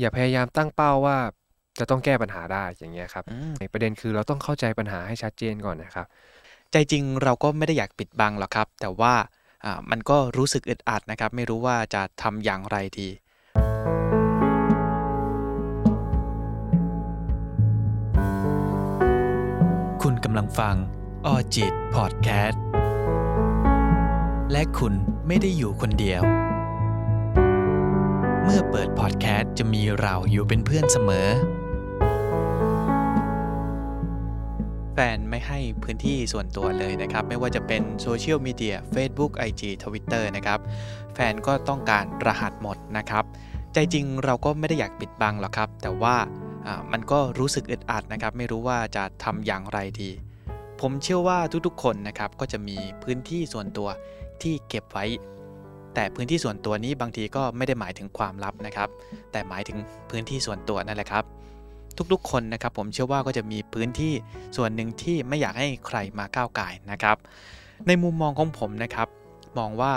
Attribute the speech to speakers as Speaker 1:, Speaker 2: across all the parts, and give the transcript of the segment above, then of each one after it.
Speaker 1: อย่าพยายามตั้งเป้าว่าจะต้องแก้ปัญหาได้อย่างเงี้ยครับ
Speaker 2: อืม
Speaker 1: ในประเด็นคือเราต้องเข้าใจปัญหาให้ชัดเจนก่อนนะครับ
Speaker 2: ใจจริงเราก็ไม่ได้อยากปิดบังหรอกครับ แต่ว่าอ่ามันก็รู้สึกอึดอัดนะครับ ไม่รู้ว่าจะทำอย่างไรดี คุณกำลังฟังออจิตพอดแคสต์และคุณไม่ได้อยู่คนเดียว เมื่อเปิดพอดแคสต์จะมีเราอยู่เป็นเพื่อนเสมอ แฟนไม่ให้พื้นที่ส่วนตัวเลยนะครับ ไม่ว่าจะเป็นโซเชียลมีเดีย Facebook IG Twitter นะครับ แฟนก็ต้องการรหัสหมดนะครับ ใจจริงเราก็ไม่ได้อยากปิดบังหรอกครับ แต่ว่าอ่ามันก็รู้สึกอึดอัดนะครับ ไม่รู้ว่าจะทำอย่างไรดี ผมเชื่อว่าทุกๆคนนะครับก็จะมีพื้นที่ส่วนตัวที่เก็บไว้ แต่พื้นที่ส่วนตัวนี้บางทีก็ไม่ได้หมายถึงความลับนะครับ แต่หมายถึงพื้นที่ส่วนตัวนั่นแหละครับ ทุกๆ คนนะครับ ผมเชื่อว่าก็จะมีพื้นที่ส่วนหนึ่งที่ไม่อยากให้ใครมาก้าวไก่นะครับ ในมุมมองของผมนะครับ มองว่า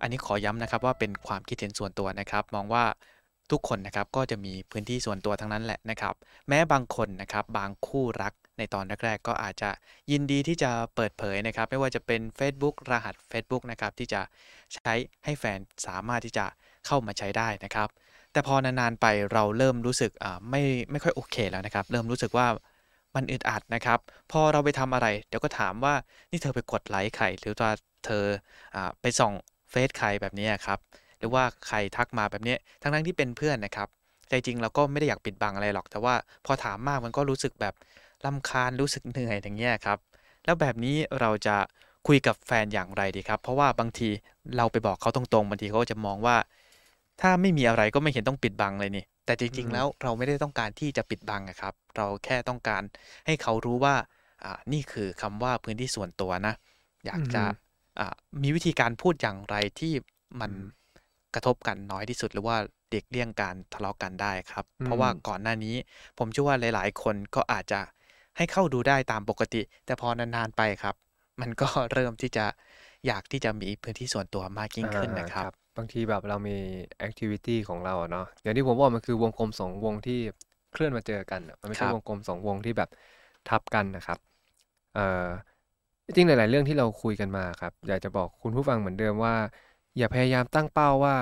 Speaker 2: อันนี้ขอย้ำนะครับว่าเป็นความคิดเห็นส่วนตัวนะครับ มองว่าทุกคนนะครับก็จะมีพื้นที่ส่วนตัวทั้งนั้นแหละนะครับ แม้บางคนนะครับบางคู่รัก ในตอนแรกๆ ก็อาจจะยินดีที่จะเปิดเผยนะครับ ไม่ว่าจะเป็น Facebook รหัส Facebook นะครับที่จะใช้ให้แฟนสามารถที่จะเข้ามาใช้ได้นะครับ แต่พอนานๆไปเราเริ่มรู้สึกไม่ไม่ค่อยโอเคแล้วนะครับ เริ่มรู้สึกว่ามันอึดอัดนะครับ พอเราไปทำอะไร เดี๋ยวก็ถามว่านี่เธอไปกดไลค์ใครหรือว่าเธออไปส่องเฟซใครแบบนี้ครับหรือว่าใครทักมาแบบนี้ทั้งทั้งที่เป็นเพื่อนนะครับใจจริงเราก็ไม่ได้อยากปิดบังอะไรหรอก แต่ว่าพอถามมากมันก็รู้สึกแบบ ลำคาญรู้สึกเหนื่อยอย่างเงี้ยครับ แล้วแบบนี้เราจะคุยกับแฟนอย่างไรดีครับ เพราะว่าบางทีเราไปบอกเขาตรงๆบางทีเขาก็จะมองว่า ถ้าไม่มีอะไรก็ไม่เห็นต้องปิดบังเลยนี่ แต่จริง
Speaker 1: อื
Speaker 2: ๆ
Speaker 1: ม
Speaker 2: แล้วเราไม่ได้ต้องการที่จะปิดบังอะครับ เราแค่ต้องการให้เขารู้ว่าอ่านี่คือคำว่าพื้นที่ส่วนตัวนะ อยากจะอ่ามีวิธีการพูดอย่างไรที่มันกระทบกันน้อยที่สุดหรือว่าเด็กเลี่ยงการทะเลาะกันได้ครับ เพราะว่าก่อนหน้านี้ ผมเชื่อว่าหลาย ๆ คนก็อาจจะ ให้เข้าดูได้ตามปกติ แต่พอนานๆไปครับ มันก็เริ่มที่จะอยากที่จะมีพื้นที่ส่วนตัวมากยิ่งขึ้น
Speaker 1: อ่า
Speaker 2: นะครับ
Speaker 1: บางทีแบบเรามี activity ของเราอะเนาะอย่างที่ผมบอกมันคือวงกลมสองวงที่เคลื่อนมาเจอกันอะมันไม่ใช่ค
Speaker 2: รับ
Speaker 1: วงกลมสองวงที่แบบทับกันนะครับเอ่อจริงๆหลาย ๆ เรื่องที่เราคุยกันมาครับ อยากจะบอกคุณผู้ฟังเหมือนเดิมว่า อย่าพยายามตั้งเป้าว่า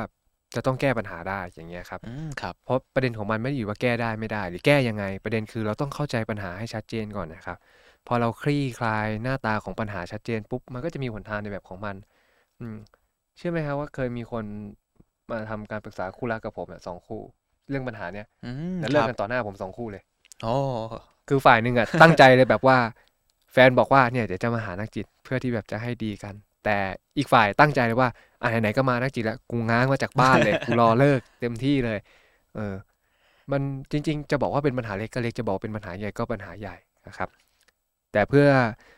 Speaker 1: จะต้องแก้ปัญหาได้อย่างเงี้ยครับ
Speaker 2: อืมครับ
Speaker 1: เพราะประเด็นของมันไม่ได้อยู่ว่าแก้ได้ไม่ได้ หรือแก้ยังไง ประเด็นคือเราต้องเข้าใจปัญหาให้ชัดเจนก่อนนะครับ พอเราคลี่คลายหน้าตาของปัญหาชัดเจนปุ๊บมันก็จะมีหนทางในแบบของมัน อืมเชื่อไหมครับว่าเคยมีคนมาทำการปรึกษาคู่รักกับผมเนี่ยสองคู่ เรื่องปัญหาเนี้ย
Speaker 2: อืม
Speaker 1: แล้ว
Speaker 2: ค
Speaker 1: เลิก
Speaker 2: รับ
Speaker 1: กันต่อหน้าผมสองคู่เลย
Speaker 2: โอ้
Speaker 1: คือฝ่ายหนึ่งอะตั้งใจเลยแบบว่า แฟนบอกว่าเนี่ยเดี๋ยวจะมาหานักจิตเพื่อที่แบบจะให้ดีกัน แต่อีกฝ่ายตั้งใจเลยว่า อะไหนๆก็มานักจิตแล้วกูง้างมาจากบ้านเลยกูรอเลิกเต็มที่เลย เออ มันจริง ๆ จะบอกว่าเป็นปัญหาเล็กก็เล็กจะบอกว่าเป็นปัญหาใหญ่ก็ปัญหาใหญ่นะครับ แต่เพื่อ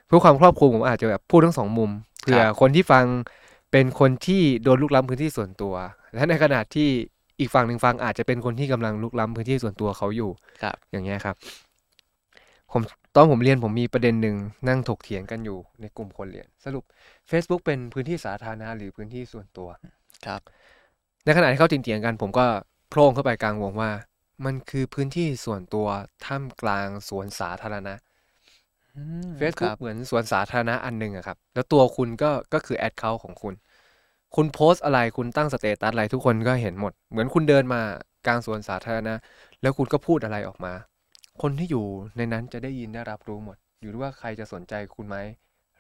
Speaker 1: เพื่อความครอบคลุมผมอาจจะแบบพูดทั้งสองมุมเผื่อคนที่ฟังเป็นคนที่โดนลุกล้ำพื้นที่ส่วนตัว และในขณะที่อีกฝั่งหนึ่งฟังอาจจะเป็นคนที่กำลังลุกล้ำพื้นที่ส่วนตัวเขาอยู่
Speaker 2: ครับ
Speaker 1: อย่างเงี้ยครับ ผม ตอนผมเรียนผมมีประเด็นหนึ่งนั่งถกเถียงกันอยู่ในกลุ่มคนเรียน สรุป Facebook เป็นพื้นที่สาธารณะหรือพื้นที่ส่วนตัว
Speaker 2: ครับ
Speaker 1: ในขณะที่เขาเถียงๆกันผมก็โพล่งเข้าไปกลางวงว่า มันคือพื้นที่ส่วนตัวท่ามกลางสวนสาธารณะ
Speaker 2: อืมค
Speaker 1: Facebook
Speaker 2: รับ
Speaker 1: เหมือนสวนสาธารณะอันหนึ่งอะครับ แล้วตัวคุณก็ก็คือแอดเคาของคุณ คุณโพสต์อะไรคุณตั้ง status อะไรทุกคนก็เห็นหมด เหมือนคุณเดินมากลางสวนสาธารณะแล้วคุณก็พูดอะไรออกมา คนที่อยู่ในนั้นจะได้ยินได้รับรู้หมด อยู่ที่ว่าใครจะสนใจคุณไหม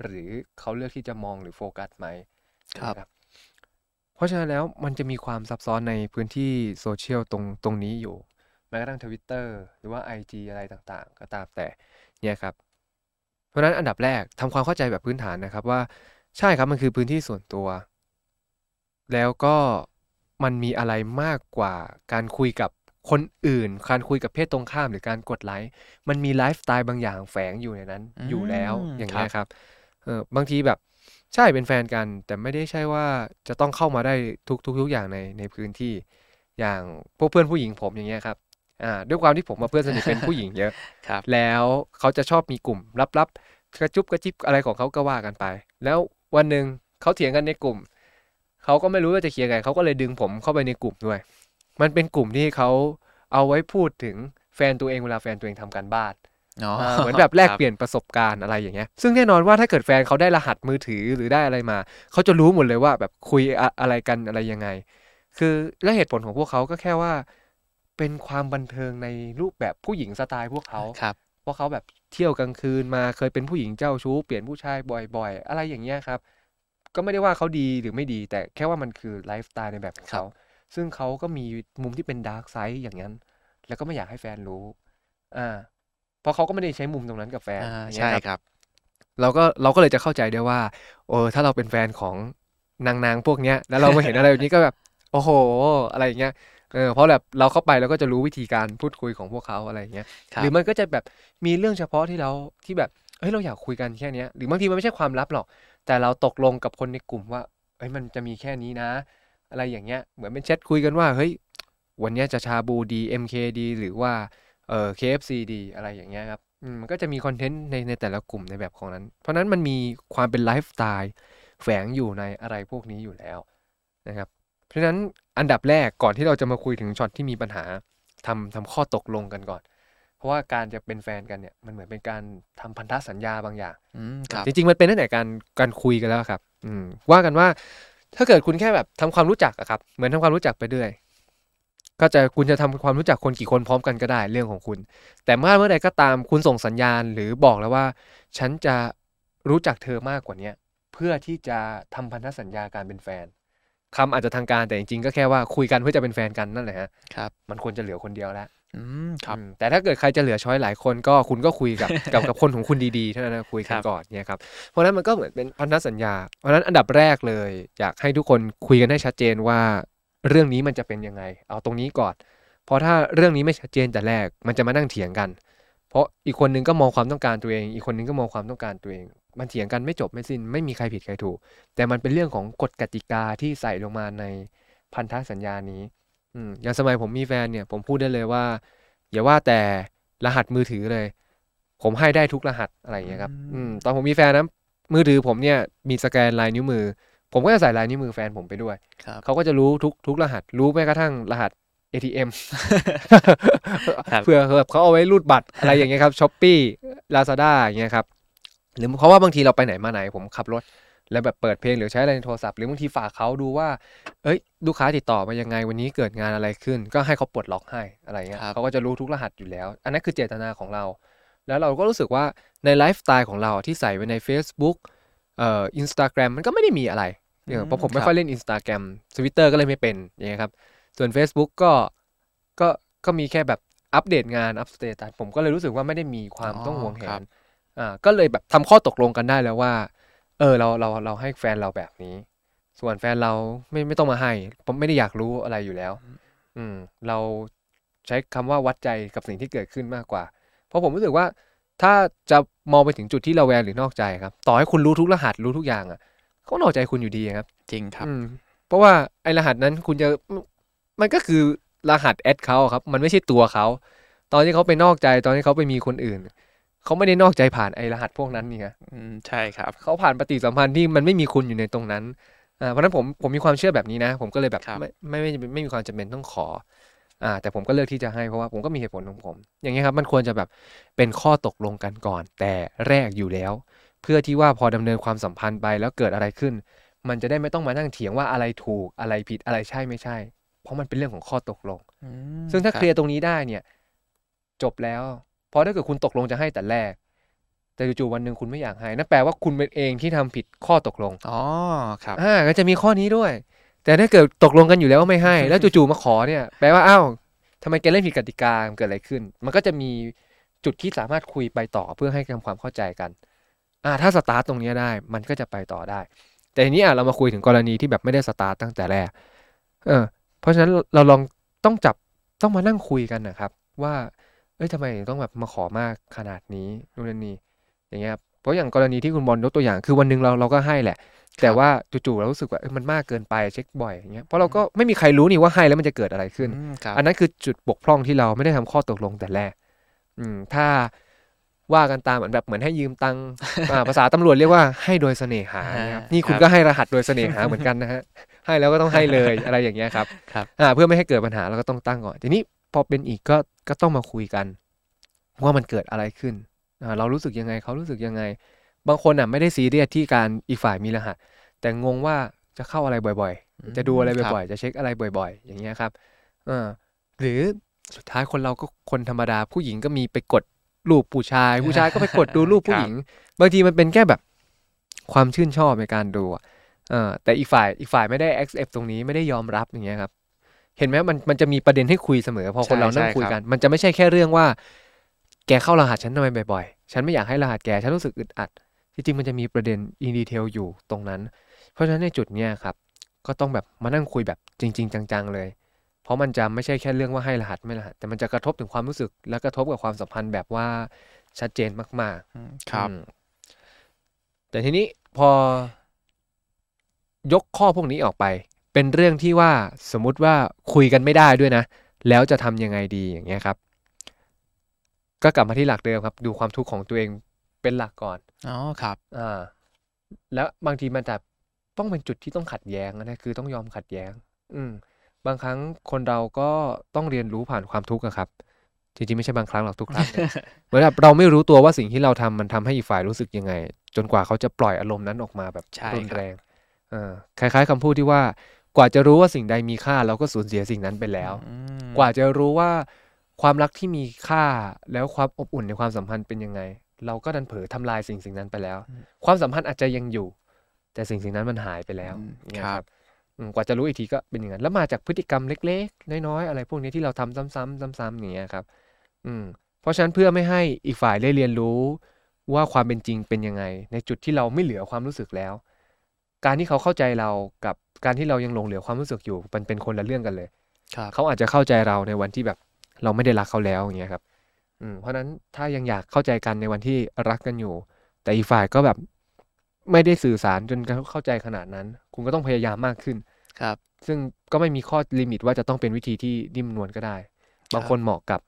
Speaker 1: หรือเขาเลือกที่จะมองหรือโฟกัสไหม
Speaker 2: ครับ
Speaker 1: นะเพราะฉะนั้นแล้วมันจะมีความซับซ้อนในพื้นที่โซเชียลตรงตรงนี้อยู่แม้กระทั่งทวิตเตอร์หรือว่า IG อะไรต่างๆ ก็ตามแต่เนี่ยครับ เพราะฉะนั้นอันดับแรกทำความเข้าใจแบบพื้นฐานนะครับว่าใช่ครับมันคือพื้นที่ส่วนตัว แล้วก็มันมีอะไรมากกว่าการคุยกับ คนอื่นการคุยกับเพศตรงข้ามหรือการกดไลค์มันมีไลฟ์สไตล์บางอย่างแฝงอยู่ในนั้น
Speaker 2: อืม
Speaker 1: อยู่แล้วอย่างเงี้
Speaker 2: ครับ
Speaker 1: ครับเออบางทีแบบใช่เป็นแฟนกัน แต่ไม่ได้ใช่ว่าจะต้องเข้ามาได้ทุกทุกทุกอย่างในในพื้นที่อย่างพวกเพื่อนผู้หญิงผมอย่างเงี้ยครับอ่าด้วยความที่ผมมาเพื่อนสนิทเป็นผู้หญิงเยอะ
Speaker 2: ครับ
Speaker 1: แล้วเขาจะชอบมีกลุ่มลับๆกระจุบกระจิบอะไรของเขาก็ว่ากันไป แล้ววันหนึ่งเขาเถียงกันในกลุ่มเขาก็ไม่รู้ว่าจะเคลียร์ไงเขาก็เลยดึงผมเข้าไปในกลุ่มด้วย มันเป็นกลุ่มที่เขาเอาไว้พูดถึงแฟนตัวเองเวลาแฟนตัวเองทำการบ้าน
Speaker 2: อ๋อ
Speaker 1: อ่าเหมือนแบบแลก
Speaker 2: ครับ
Speaker 1: เปลี่ยนประสบการณ์อะไรอย่างเงี้ย ซึ่งแน่นอนว่าถ้าเกิดแฟนเขาได้รหัสมือถือหรือได้อะไรมา เขาจะรู้หมดเลยว่าแบบคุยอะอะไรกันอะไรยังไง คือและเหตุผลของพวกเขาก็แค่ว่า เป็นความบันเทิงในรูปแบบผู้หญิงสไตล์พวกเขา
Speaker 2: ครับ
Speaker 1: เพราะเขาแบบเที่ยวกลางคืนมาเคยเป็นผู้หญิงเจ้าชู้เปลี่ยนผู้ชายบ่อย ๆ อะไรอย่างเงี้ยครับ ก็ไม่ได้ว่าเขาดีหรือไม่ดี แต่แค่ว่ามันคือไลฟ์สไตล์ในแบบของเขา ซึ่งเขาก็มีมุมที่เป็น dark side อย่างนั้น แล้วก็ไม่อยากให้แฟนรู้ อ่า เพราะเขาก็ไม่ได้ใช้มุมตรงนั้นกับแฟน
Speaker 2: อ่า
Speaker 1: อย่างเงี้
Speaker 2: ใช่
Speaker 1: ครับ
Speaker 2: ครับ
Speaker 1: เราก็เราก็เลยจะเข้าใจได้ว่าเออถ้าเราเป็นแฟนของนางนางๆพวกเนี้ย แล้วเรามาเห็นอะไรแบบนี้ก็แบบ โอ้โห อะไรอย่างเงี้ยเออเพราะแบบเราเข้าไปเราก็จะรู้วิธีการพูดคุยของพวกเขาอะไรอย่างเงี้ย
Speaker 2: ครับ
Speaker 1: หรือมันก็จะแบบมีเรื่องเฉพาะที่เราที่แบบเฮ้ยเราอยากคุยกันแค่เนี้ยหรือบางทีมันไม่ใช่ความลับหรอก แต่เราตกลงกับคนในกลุ่มว่าเฮ้ยมันจะมีแค่นี้นะ อะไรอย่างเงี้ยเหมือนเป็นแชทคุยกันว่าเฮ้ยวันเนี้ยจะชาบูดี MK ดีหรือว่าเออ KFC ดีอะไรอย่างเงี้ยครับอืมมันก็จะมีคอนเทนต์ในในแต่ละกลุ่มในแบบของนั้น เพราะฉะนั้นมันมีความเป็นไลฟ์สไตล์แฝงอยู่ในอะไรพวกนี้อยู่แล้วนะครับ เพราะฉะนั้นอันดับแรกก่อนที่เราจะมาคุยถึงช็อตที่มีปัญหาทำทำข้อตกลงกันก่อน เพราะว่าการจะเป็นแฟนกันเนี่ยมันเหมือนเป็นการทำพันธสัญญาบางอย่าง
Speaker 2: อืมครับ
Speaker 1: จริงๆมันเป็นตั้งแต่การการคุยกันแล้วครับ อืมว่ากันว่า ถ้าเกิดคุณแค่แบบทำความรู้จักอะครับ เหมือนทำความรู้จักไปเรื่อย ก็จะคุณจะทำความรู้จักคนกี่คนพร้อมกันก็ได้เรื่องของคุณ แต่เมื่อเมื่อใดก็ตามคุณส่งสัญญาณหรือบอกแล้วว่า ฉันจะรู้จักเธอมากกว่าเนี้ยเพื่อที่จะทำพันธสัญญาการเป็นแฟนคำอาจจะทางการแต่จริงๆก็แค่ว่าคุยกันเพื่อจะเป็นแฟนกันนั่นแหละฮะ
Speaker 2: ครับ
Speaker 1: มันควรจะเหลือคนเดียวแล้ว
Speaker 2: อืมครับ
Speaker 1: อืมแต่ถ้าเกิดใครจะเหลือช้อยหลายคนก็คุณก็คุยกับกับกับคนของคุณดีๆเท่านั้นนะคุยกัน
Speaker 2: ครับ
Speaker 1: ก่อนเนี่ยครับเพราะฉะนั้นมันก็เหมือนเป็นพันธสัญญา เพราะฉะนั้นอันดับแรกเลย อยากให้ทุกคนคุยกันให้ชัดเจนว่า เรื่องนี้มันจะเป็นยังไง เอาตรงนี้ก่อน เพราะถ้าเรื่องนี้ไม่ชัดเจนแต่แรกมันจะมานั่งเถียงกัน เพราะอีกคนนึงก็มองความต้องการตัวเอง อีกคนนึงก็มองความต้องการตัวเอง มันเถียงกันไม่จบไม่สิ้นไม่มีใครผิดใครถูก แต่มันเป็นเรื่องของกฎกติกาที่ใส่ลงมาในพันธสัญญานี้ อืมอย่างสมัยผมมีแฟนเนี่ยผมพูดได้เลยว่า อย่าว่าแต่รหัสมือถือเลย ผมให้ได้ทุกรหัสอะไรอย่างเงี้ยครับ
Speaker 2: อืม
Speaker 1: อืมตอนผมมีแฟนนะมือถือผมเนี่ยมีสแกนลายนิ้วมือ ผมก็จะใส่ลายนิ้วมือแฟนผมไปด้วย
Speaker 2: ครับ
Speaker 1: เขาก็จะรู้ทุกทุกรหัส รู้แม้กระทั่งรหัส ATM
Speaker 2: ครับ
Speaker 1: เผื่อแบบเขาเอาไว้รูดบัตรอะไรอย่างเงี้ยครับ Shopee Lazada อย่างเงี้ยครับหรือเพราะว่าบางทีเราไปไหนมาไหนผมขับรถ แล้วแบบเปิดเพลงหรือใช้อะไรในโทรศัพท์หรือบางทีฝากเขาดูว่า เอ้ยลูกค้าติดต่อมายังไงวันนี้เกิดงานอะไรขึ้น ก็ให้เขาปลดล็อกให้อะไรเงี้ย
Speaker 2: ครับ
Speaker 1: เขาก็จะรู้ทุกรหัสอยู่แล้ว อันนั้นคือเจตนาของเรา แล้วเราก็รู้สึกว่าในไลฟ์สไตล์ของเราที่ใส่ไว้ใน Facebook เอ่ออินสตาแกรมมันก็ไม่ได้มีอะไรเออเพราะผมไม่ค่อยเล่น Instagram Twitter ก็เลยไม่เป็นอย่างเงี้ยครับ ส่วน Facebook ก็ก็ก็มีแค่แบบอัปเดตงานอัปเดตผมก็เลยรู้สึกว่าไม่ได้มีความ
Speaker 2: อ๋อ
Speaker 1: ต้องห่วงแห
Speaker 2: ครั
Speaker 1: น
Speaker 2: บ
Speaker 1: อ่าก็เลยแบบทำข้อตกลงกันได้แล้วว่า เออเราเราเราให้แฟนเราแบบนี้ ส่วนแฟนเราไม่ไม่ต้องมาให้ผมไม่ได้อยากรู้อะไรอยู่แล้ว อืม เราใช้คำว่าวัดใจกับสิ่งที่เกิดขึ้นมากกว่า เพราะผมรู้สึกว่าถ้าจะมองไปถึงจุดที่เราแวงหรือนอกใจครับ ต่อให้คุณรู้ทุกรหัสรู้ทุกอย่างอะเขานอกใจคุณอยู่ดีครับ
Speaker 2: จริงครับ
Speaker 1: อืมเพราะว่าไอรหัสนั้นคุณจะมันก็คือรหัสแอดเขาครับ มันไม่ใช่ตัวเขา ตอนที่เขาไปนอกใจตอนที่เขาไปมีคนอื่น เขาไม่ได้นอกใจผ่านไอรหัสพวกนั้นนี่ไง
Speaker 2: อืมใช่ครับ
Speaker 1: เขาผ่านปฏิสัมพันธ์ที่มันไม่มีคุณอยู่ในตรงนั้นอ่าเพราะฉะนั้นผมผมมีความเชื่อแบบนี้นะ ผมก็เลยแบบ
Speaker 2: ครับ
Speaker 1: ไม่ไม่ไม่ไม่ไม่มีความจำเป็นต้องขอ อ่า แต่ผมก็เลือกที่จะให้เพราะว่าผมก็มีเหตุผลของผม อย่างเงี้ยครับ มันควรจะแบบเป็นข้อตกลงกันก่อน แต่แรกอยู่แล้ว เพื่อที่ว่าพอดำเนินความสัมพันธ์ไปแล้วเกิดอะไรขึ้น มันจะได้ไม่ต้องมานั่งเถียงว่าอะไรถูกอะไรผิดอะไรใช่ไม่ใช่ เพราะมันเป็นเรื่องของข้อตกลง
Speaker 2: อืม
Speaker 1: ซึ่งถ้า
Speaker 2: รับ
Speaker 1: เคลียร์ตรงนี้ได้เนี่ย จบแล้ว เพราะถ้าเกิดคุณตกลงจะให้แต่แรก แต่จู่ๆวันหนึ่งคุณไม่อยากให้นั่นแปลว่าคุณเป็นเองที่ทำผิดข้อตกลง
Speaker 2: อ๋อครับ
Speaker 1: อ่าก็จะมีข้อนี้ด้วย แต่ถ้าเกิดตกลงกันอยู่แล้วว่าไม่ให้ แล้วจู่ๆมาขอเนี่ยแปลว่าอ้าวทำไมแกเล่นผิดกติกามันเกิดอะไรขึ้น มันก็จะมีจุดที่สามารถคุยไปต่อเพื่อให้ทำความเข้าใจกัน อ่า ถ้าสตาร์ตตรงเนี้ยได้ มันก็จะไปต่อได้ แต่ทีนี้อะเรามาคุยถึงกรณีที่แบบไม่ได้สตาร์ตตั้งแต่แรก เออ เพราะฉะนั้นเราลองต้องจับต้องมานั่งคุยกันนะครับ ว่า เอ้ยทำไมถึงต้องแบบมาขอมากขนาดนี้นู่นนนนี่อย่างเงี้ยครับเพราะอย่างกรณีที่คุณบอลยกตัวอย่างคือวันหนึ่งเราเราก็ให้แหละ แต่ว่าจู่ๆเรารู้สึกว่าเอ้ยมันมากเกินไปเช็คบ่อยอย่างเงี้ยเพราะเราก็ไม่มีใครรู้นี่ว่าให้แล้วมันจะเกิดอะไรขึ้น
Speaker 2: อืมครับ
Speaker 1: อันนั้นคือจุดบกพร่องที่เราไม่ได้ทำข้อตกลงแต่แรกอืมถ้าว่ากันตามเหมือนแบบเหมือนให้ยืมตังค์อ่าภาษาตำรวจเรียกว่าให้โดยเสน่หานะครับนี่คุณก็ให้รหัสโดยเสน่หาเหมือนกันนะฮะให้แล้วก็ต้องให้เลยอะไรอย่างเงี้ยครับ
Speaker 2: ครับ
Speaker 1: อ่าเพื่อไม่ให้เกิดปัญหาเราก็ต้องตั้งก่อนทีนี้ พอเป็นอีกก็ก็ต้องมาคุยกัน ว่ามันเกิดอะไรขึ้นอ่าเรารู้สึกยังไงเขารู้สึกยังไง บางคนอะไม่ได้ซีเรียสที่การอีกฝ่ายมีรหัส แต่งงว่าจะเข้าอะไรบ่อยๆ จะดูอะไรบ่อยๆ จะเช็คอะไรบ่อยๆ อย่างเงี้ยครับเออหรือสุดท้ายคนเราก็คนธรรมดาผู้หญิงก็มีไปกดรูปผู้ชาย ผู้ชายก็ไปกดดูรูปผู้หญิง บางทีมันเป็นแค่แบบความชื่นชอบในการดูอะเออแต่อีกฝ่ายอีกฝ่ายไม่ได้ accept ตรงนี้ไม่ได้ยอมรับอย่างเงี้ยครับ เห็นไหมมันมันจะมีประเด็นให้คุยเสมอ พอคน
Speaker 2: ใช่
Speaker 1: เรานั่ง
Speaker 2: ใช่
Speaker 1: คุย
Speaker 2: ครับ
Speaker 1: กัน มันจะไม่ใช่แค่เรื่องว่า แกเข้ารหัสฉันทำไมบ่อยๆ ฉันไม่อยากให้รหัสแก ฉันรู้สึกอึดอัด จริงๆ มันจะมีประเด็นอินดีเทลอยู่ตรงนั้น เพราะฉะนั้นในจุดเนี้ยครับ ก็ต้องแบบมานั่งคุยแบบจริง ๆ จังๆเลย เพราะมันจะไม่ใช่แค่เรื่องว่าให้รหัสไม่รหัส แต่มันจะกระทบถึงความรู้สึก และกระทบกับความสัมพันธ์แบบว่าชัดเจนมากๆ
Speaker 2: อืมครับ
Speaker 1: อืมแต่ทีนี้พอยกข้อพวกนี้ออกไป เป็นเรื่องที่ว่าสมมุติว่าคุยกันไม่ได้ด้วยนะ แล้วจะทำยังไงดีอย่างเงี้ยครับ ก็กลับมาที่หลักเดิมครับ ดูความทุกข์ของตัวเองเป็นหลักก่อน
Speaker 2: อ๋อครับ
Speaker 1: อ่าแล้วบางทีมันจะต้องเป็นจุดที่ต้องขัดแย้งนะคือต้องยอมขัดแย้ง อืมบางครั้งคนเราก็ต้องเรียนรู้ผ่านความทุกข์อะครับ จริงๆไม่ใช่บางครั้งหรอกทุกครั้งเนี่ยเหมือนแบบเราไม่รู้ตัวว่าสิ่งที่เราทำมันทำให้อีกฝ่ายรู้สึกยังไง จนกว่าเขาจะปล่อยอารมณ์นั้นออกมาแบบ
Speaker 2: ใช่
Speaker 1: รุน
Speaker 2: ครับ
Speaker 1: แรงเออคล้ายๆคำพูดที่ว่า กว่าจะรู้ว่าสิ่งใดมีค่า เราก็สูญเสียสิ่งนั้นไปแล้ว
Speaker 2: อืม
Speaker 1: กว่าจะรู้ว่าความรักที่มีค่าแล้วความอบอุ่นในความสัมพันธ์เป็นยังไง เราก็ดันเผลอทำลายสิ่งสิ่งนั้นไปแล้ว ความสัมพันธ์อาจจะยังอยู่ แต่สิ่งสิ่งนั้นมันหายไปแล้ว
Speaker 2: อืม
Speaker 1: เนี่ย
Speaker 2: ครับ
Speaker 1: อืมกว่าจะรู้อีกทีก็เป็นอย่างนั้นแล้วมาจากพฤติกรรมเล็ก ๆ น้อยๆอะไรพวกนี้ที่เราทำซ้ำๆซ้ำๆอย่างเงี้ยครับ อืม เพราะฉะนั้นเพื่อไม่ให้อีกฝ่ายได้เรียนรู้ว่าความเป็นจริงเป็นยังไง ในจุดที่เราไม่เหลือความรู้สึกแล้ว การที่เขาเข้าใจเรากับการที่เรายังหลงเหลือความรู้สึกอยู่มันเป็นคนละเรื่องกันเลย
Speaker 2: ครับ
Speaker 1: เขาอาจจะเข้าใจเราในวันที่แบบเราไม่ได้รักเขาแล้วอย่างเงี้ยครับ อืมเพราะฉะนั้นถ้ายังอยากเข้าใจกันในวันที่รักกันอยู่ แต่อีกฝ่ายก็แบบไม่ได้สื่อสารจนเข้าใจขนาดนั้น คุณก็ต้องพยายามมากขึ้น
Speaker 2: ครับ
Speaker 1: ซึ่งก็ไม่มีข้อลิมิตว่าจะต้องเป็นวิธีที่นิ่มนวลก็ได้ บางคนเหมาะกับ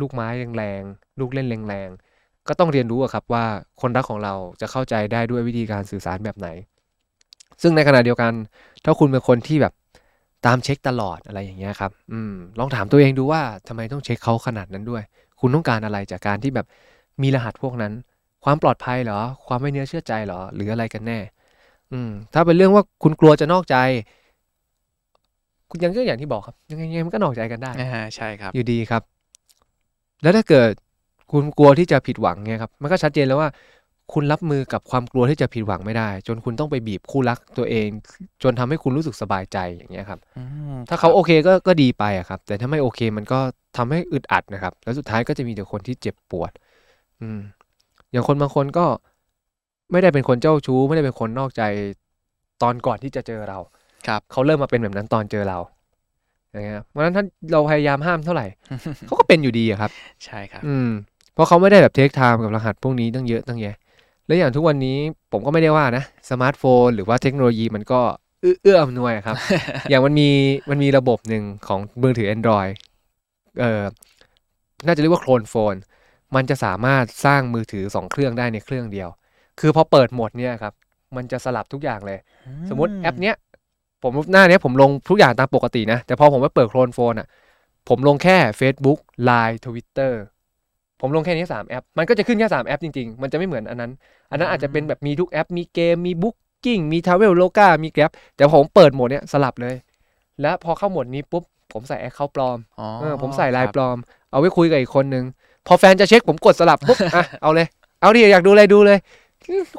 Speaker 1: ลูกไม้แรงๆลูกเล่นแรงๆก็ต้องเรียนรู้อะครับว่าคนรักของเราจะเข้าใจได้ด้วยวิธีการสื่อสารแบบไหน ซึ่งในขณะเดียวกัน ถ้าคุณเป็นคนที่แบบตามเช็คตลอดอะไรอย่างเงี้ยครับอืมลองถามตัวเองดูว่าทำไมต้องเช็คเขาขนาดนั้นด้วย คุณต้องการอะไรจากการที่แบบมีรหัสพวกนั้น ความปลอดภัยเหรอ ความไม่เนื้อเชื่อใจเหรอ หรืออะไรกันแน่ อืม ถ้าเป็นเรื่องว่าคุณกลัวจะนอกใจ คุณยังก็อย่างที่บอกครับ ยังไงยังไงมันก็นอกใจกันได้
Speaker 2: อ่าใช่ครับ
Speaker 1: อยู่ดีครับ แล้วถ้าเกิดคุณกลัวที่จะผิดหวังเนี่ยครับ มันก็ชัดเจนแล้วว่า คุณรับมือกับความกลัวที่จะผิดหวังไม่ได้ จนคุณต้องไปบีบคู่รักตัวเอง จนทำให้คุณรู้สึกสบายใจอย่างเงี้ยครับ
Speaker 2: อืม
Speaker 1: ถ้าเขาโอเคก็ก็ดีไปอะครับ แต่ถ้าไม่โอเคมันก็ทำให้อึดอัดนะครับ แล้วสุดท้ายก็จะมีแต่คนที่เจ็บปวด อืม อย่างคนบางคนก็ไม่ได้เป็นคนเจ้าชู้ ไม่ได้เป็นคนนอกใจตอนก่อนที่จะเจอเรา
Speaker 2: ครับ
Speaker 1: เขาเริ่มมาเป็นแบบนั้นตอนเจอเราอย่างเงี้ยเพราะฉะนั้นถ้าเราพยายามห้ามเท่าไหร่เขาก็เป็นอยู่ดีอะครับ
Speaker 2: ใช่ครับ
Speaker 1: อืมเพราะเขาไม่ได้แบบ take time กับรหัสพวกนี้ตั้งเยอะตั้งแยะ และอย่างทุกวันนี้ผมก็ไม่ได้ว่านะสมาร์ทโฟน หรือว่าเทคโนโลยีมันก็เอื้อเอื้ออำนวยอะครับ อย่างมันมีมันมีระบบหนึ่งของมือถือ Android เอ่อน่าจะเรียกว่า clone phone มันจะสามารถสร้างมือถือสองเครื่องได้ในเครื่องเดียว คือพอเปิดโหมดเนี่ยครับ มันจะสลับทุกอย่างเลย สมมติแอปเนี้ยผมหน้าเนี้ยผมลงทุกอย่างตามปกตินะ แต่พอผมไปเปิด clone phone อะ ผมลงแค่ Facebook Line Twitter ผมลงแค่นี้สามแอป มันก็จะขึ้นแค่สามแอปจริง ๆ มันจะไม่เหมือนอันนั้น อันนั้นอาจจะเป็นแบบมีทุกแอป มีเกม มี Booking มี Traveloka มี Grab แต่ผมเปิดโหมดเนี้ยสลับเลย แล้วพอเข้าโหมดนี้ปุ๊บ ผมใส่แอคเคาท์ปลอม
Speaker 2: อ๋อ
Speaker 1: เออผมใส่ลาย
Speaker 2: ครับ
Speaker 1: ปลอม เอาไว้คุยกับอีกคนนึง พอแฟนจะเช็คผมกดสลับปุ๊บ อะ เอาเลย เอาดิ อยากดูอะไรดูเลย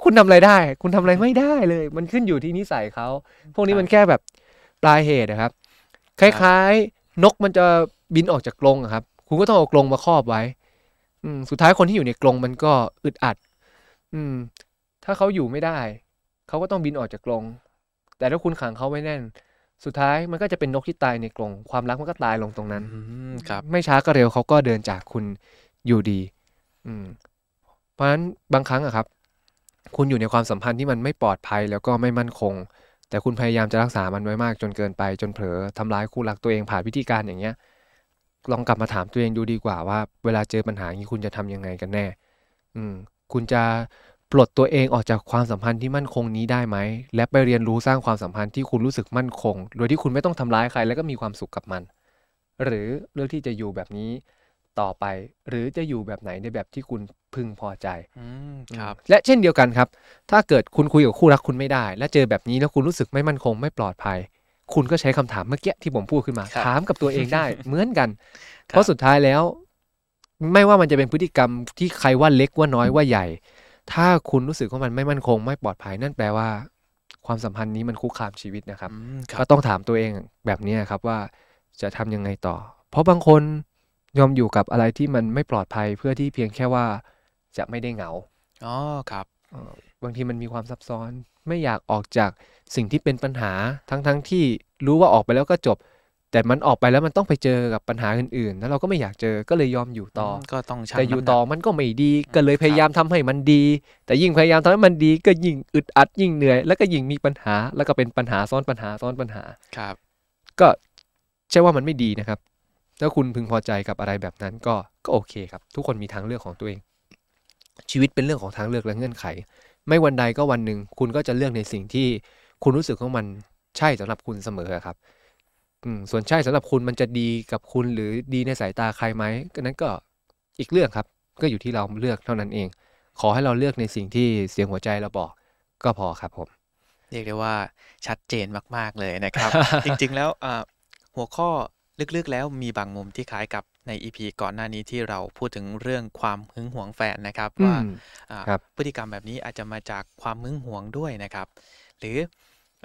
Speaker 1: คุณทำอะไรได้ คุณทำอะไรไม่ได้เลย มันขึ้นอยู่ที่นิสัยเขา พวกนี้มันแค่แบบปลายเหตุนะครับ คล้ายๆ นกมันจะบินออกจากกรงอะครับ คุณก็ต้องเอากรงมาครอบไว้ อืมสุดท้ายคนที่อยู่ในกรงมันก็อึดอัด อืม ถ้าเขาอยู่ไม่ได้ เขาก็ต้องบินออกจากกรง แต่ถ้าคุณขังเขาไว้แน่น สุดท้ายมันก็จะเป็นนกที่ตายในกรงความรักมันก็ตายลงตรงนั้น
Speaker 2: อืมครับ
Speaker 1: ไม่ช้าก็เร็วเขาก็เดินจากคุณอยู่ดี อืม เพราะฉะนั้นบางครั้งอะครับ คุณอยู่ในความสัมพันธ์ที่มันไม่ปลอดภัยแล้วก็ไม่มั่นคง แต่คุณพยายามจะรักษามันไว้มากจนเกินไปจนเผลอทำร้ายคู่รักตัวเองผ่านวิธีการอย่างเงี้ย ลองกลับมาถามตัวเองดูดีกว่าว่า เวลาเจอปัญหาอย่างนี้คุณจะทำยังไงกันแน่ อืม คุณจะปลดตัวเองออกจากความสัมพันธ์ที่มั่นคงนี้ได้ไหม และไปเรียนรู้สร้างความสัมพันธ์ที่คุณรู้สึกมั่นคง โดยที่คุณไม่ต้องทำร้ายใครแล้วก็มีความสุขกับมัน หรือเลือกที่จะอยู่แบบนี้ต่อไป หรือจะอยู่แบบไหนในแบบที่คุณพึงพอใจ
Speaker 2: อืมครับ
Speaker 1: และเช่นเดียวกันครับ ถ้าเกิดคุณคุยกับคู่รักคุณไม่ได้ และเจอแบบนี้แล้วคุณรู้สึกไม่มั่นคงไม่ปลอดภัย คุณก็ใช้คำถามเมื่อกี้ที่ผมพูดขึ้นมา
Speaker 2: ครับ
Speaker 1: ถามกับตัวเองได้เหมือนกัน
Speaker 2: ครับ
Speaker 1: เพราะสุดท้ายแล้ว ไม่ว่ามันจะเป็นพฤติกรรมที่ใครว่าเล็กว่าน้อยว่าใหญ่ ถ้าคุณรู้สึกว่ามันไม่มั่นคง ไม่ปลอดภัยนั่นแปลว่า ความสัมพันธ์นี้มันคุกคามชีวิตนะครับ
Speaker 2: อืมค
Speaker 1: ก็
Speaker 2: รับ
Speaker 1: ต้องถามตัวเองแบบนี้ครับว่าจะทำยังไงต่อ เพราะบางคนยอมอยู่กับอะไรที่มันไม่ปลอดภัยเพื่อที่เพียงแค่ว่าจะไม่ได้เหงา
Speaker 2: อ๋อครับ
Speaker 1: เอ่อ บางทีมันมีความซับซ้อน ไม่อยากออกจากสิ่งที่เป็นปัญหาทั้งๆทที่รู้ว่าออกไปแล้วก็จบ แต่มันออกไปแล้วมันต้องไปเจอกับปัญหาอื่นๆแล้วเราก็ไม่อยากเจอก็เลยยอมอยู่ต่อ
Speaker 2: ก็ต้องชั่ง
Speaker 1: แต่อยู่
Speaker 2: น้ำหนัก
Speaker 1: ต่อมันก็ไม่ดีก็เลย
Speaker 2: ครับ
Speaker 1: พยายามทำให้มันดี แต่ยิ่งพยายามทำให้มันดีก็ยิ่งอึดอัดยิ่งเหนื่อย แล้วก็ยิ่งมีปัญหา แล้วก็เป็นปัญหาซ้อนปัญหาซ้อนปัญหา
Speaker 2: ครับ
Speaker 1: ก็ใช่ว่ามันไม่ดีนะครับถ้าคุณพึงพอใจกับอะไรแบบนั้นก็ก็โอเคครับ ทุกคนมีทางเลือกของตัวเอง ชีวิตเป็นเรื่องของทางเลือกและเงื่อนไข ไม่วันใดก็วันหนึ่งคุณก็จะเลือกในสิ่งที่คุณรู้สึกว่ามันใช่สำหรับคุณเสมอครับอืมส่วนใช่สำหรับคุณมันจะดีกับคุณหรือดีในสายตาใครไหมก็นั้นก็อีกเรื่องครับ ก็อยู่ที่เราเลือกเท่านั้นเอง ขอให้เราเลือกในสิ่งที่เสียงหัวใจเราบอกก็พอครับผม
Speaker 2: เรียกได้ว่าชัดเจนมาก ๆเลยนะครับ จริงๆแล้วหัวข้อลึกๆแล้วมีบางมุมที่คล้ายกับ ใน EP ก่อนหน้านี้ที่เราพูดถึงเรื่องความหึงหวงแฟนนะครับ
Speaker 1: อื
Speaker 2: ว่ามอ่า
Speaker 1: ครับ
Speaker 2: พฤติกรรมแบบนี้อาจจะมาจากความหึงหวงด้วยนะครับ หรือ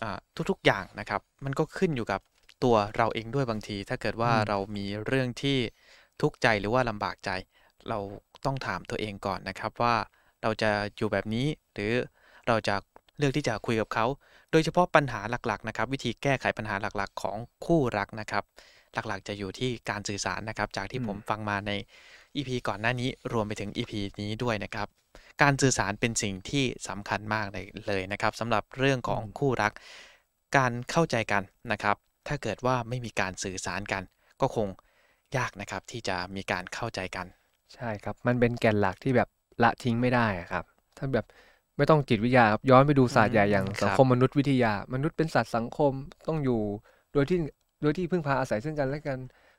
Speaker 2: อาทุกๆอย่างนะครับ มันก็ขึ้นอยู่กับตัวเราเองด้วยบางที ถ้าเกิดว่า
Speaker 1: อืม
Speaker 2: เรามีเรื่องที่ทุกข์ใจหรือว่าลำบากใจ เราต้องถามตัวเองก่อนนะครับว่าเราจะอยู่แบบนี้หรือเราจะเลือกที่จะคุยกับเขา โดยเฉพาะปัญหาหลักๆนะครับ วิธีแก้ไขปัญหาหลักๆ ของคู่รักนะครับ หลักๆ จะอยู่ที่การสื่อสารนะครับ จากที่
Speaker 1: อืม
Speaker 2: ผมฟังมาใน EP ก่อนหน้านี้รวมไปถึง EP นี้ด้วยนะครับ การสื่อสารเป็นสิ่งที่สำคัญมากเลยเลยนะครับสำหรับเรื่องของ
Speaker 1: อืม
Speaker 2: คู่รัก การเข้าใจกันนะครับ ถ้าเกิดว่าไม่มีการสื่อสารกัน ก็คงยากนะครับที่จะมีการเข้าใจกัน
Speaker 1: ใช่ครับ มันเป็นแก่นหลักที่แบบละทิ้งไม่ได้อะครับ ถ้าแบบไม่ต้องจิตวิทยาครับย้อนไปดูศาสตร์ใหญ่อย่าง
Speaker 2: อืม
Speaker 1: สัง
Speaker 2: ครับ
Speaker 1: คมมนุษยวิทยา มนุษย์เป็นสัตว์สังคมต้องอยู่ โดยที่ โดยที่พึ่งพาอาศัยซึ่งกันและกัน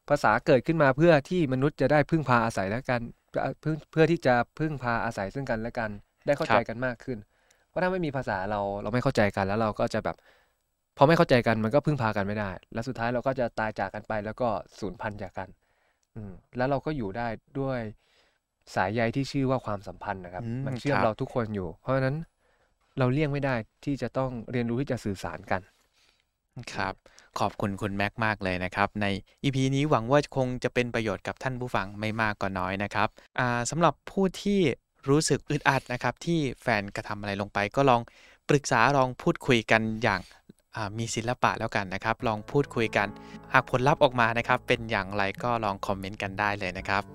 Speaker 1: ภาษาเกิดขึ้นมาเพื่อที่มนุษย์จะได้พึ่งพาอาศัยและกันเอ่อเพื่อเพื่อที่จะพึ่งพาอาศัยซึ่งกันและกัน ได้เข้าใจกันมากขึ้น เพราะถ้าไม่มีภาษาเราเราไม่เข้าใจกันแล้วเราก็จะแบบพอไม่เข้าใจกันมันก็พึ่งพากันไม่ได้ แล้วสุดท้ายเราก็จะตายจากกันไปแล้วก็สูญพันธุ์จากกัน อืมแล้วเราก็อยู่ได้ด้วยสายใยที่ชื่อว่าความสัมพันธ์นะครับ
Speaker 2: อืม
Speaker 1: มันเชื่อม
Speaker 2: ครับ
Speaker 1: เราทุกคนอยู่ เพราะฉะนั้นเราเลี่ยงไม่ได้ที่จะต้องเรียนรู้ที่จะสื่อสารกัน
Speaker 2: ครับ ขอบคุณคุณแม็กมากเลยนะครับ ใน EP นี้หวังว่าคงจะเป็นประโยชน์กับท่านผู้ฟังไม่มากก็น้อยนะครับสำหรับผู้ที่รู้สึกอึดอัดนะครับ ที่แฟนกระทำอะไรลงไป ก็ลองปรึกษาลองพูดคุยกันอย่างมีศิลปะแล้วกันนะครับ ลองพูดคุยกัน หากผลลัพธ์ออกมานะครับ เป็นอย่างไรก็ลองคอมเมนต์กันได้เลยนะครับ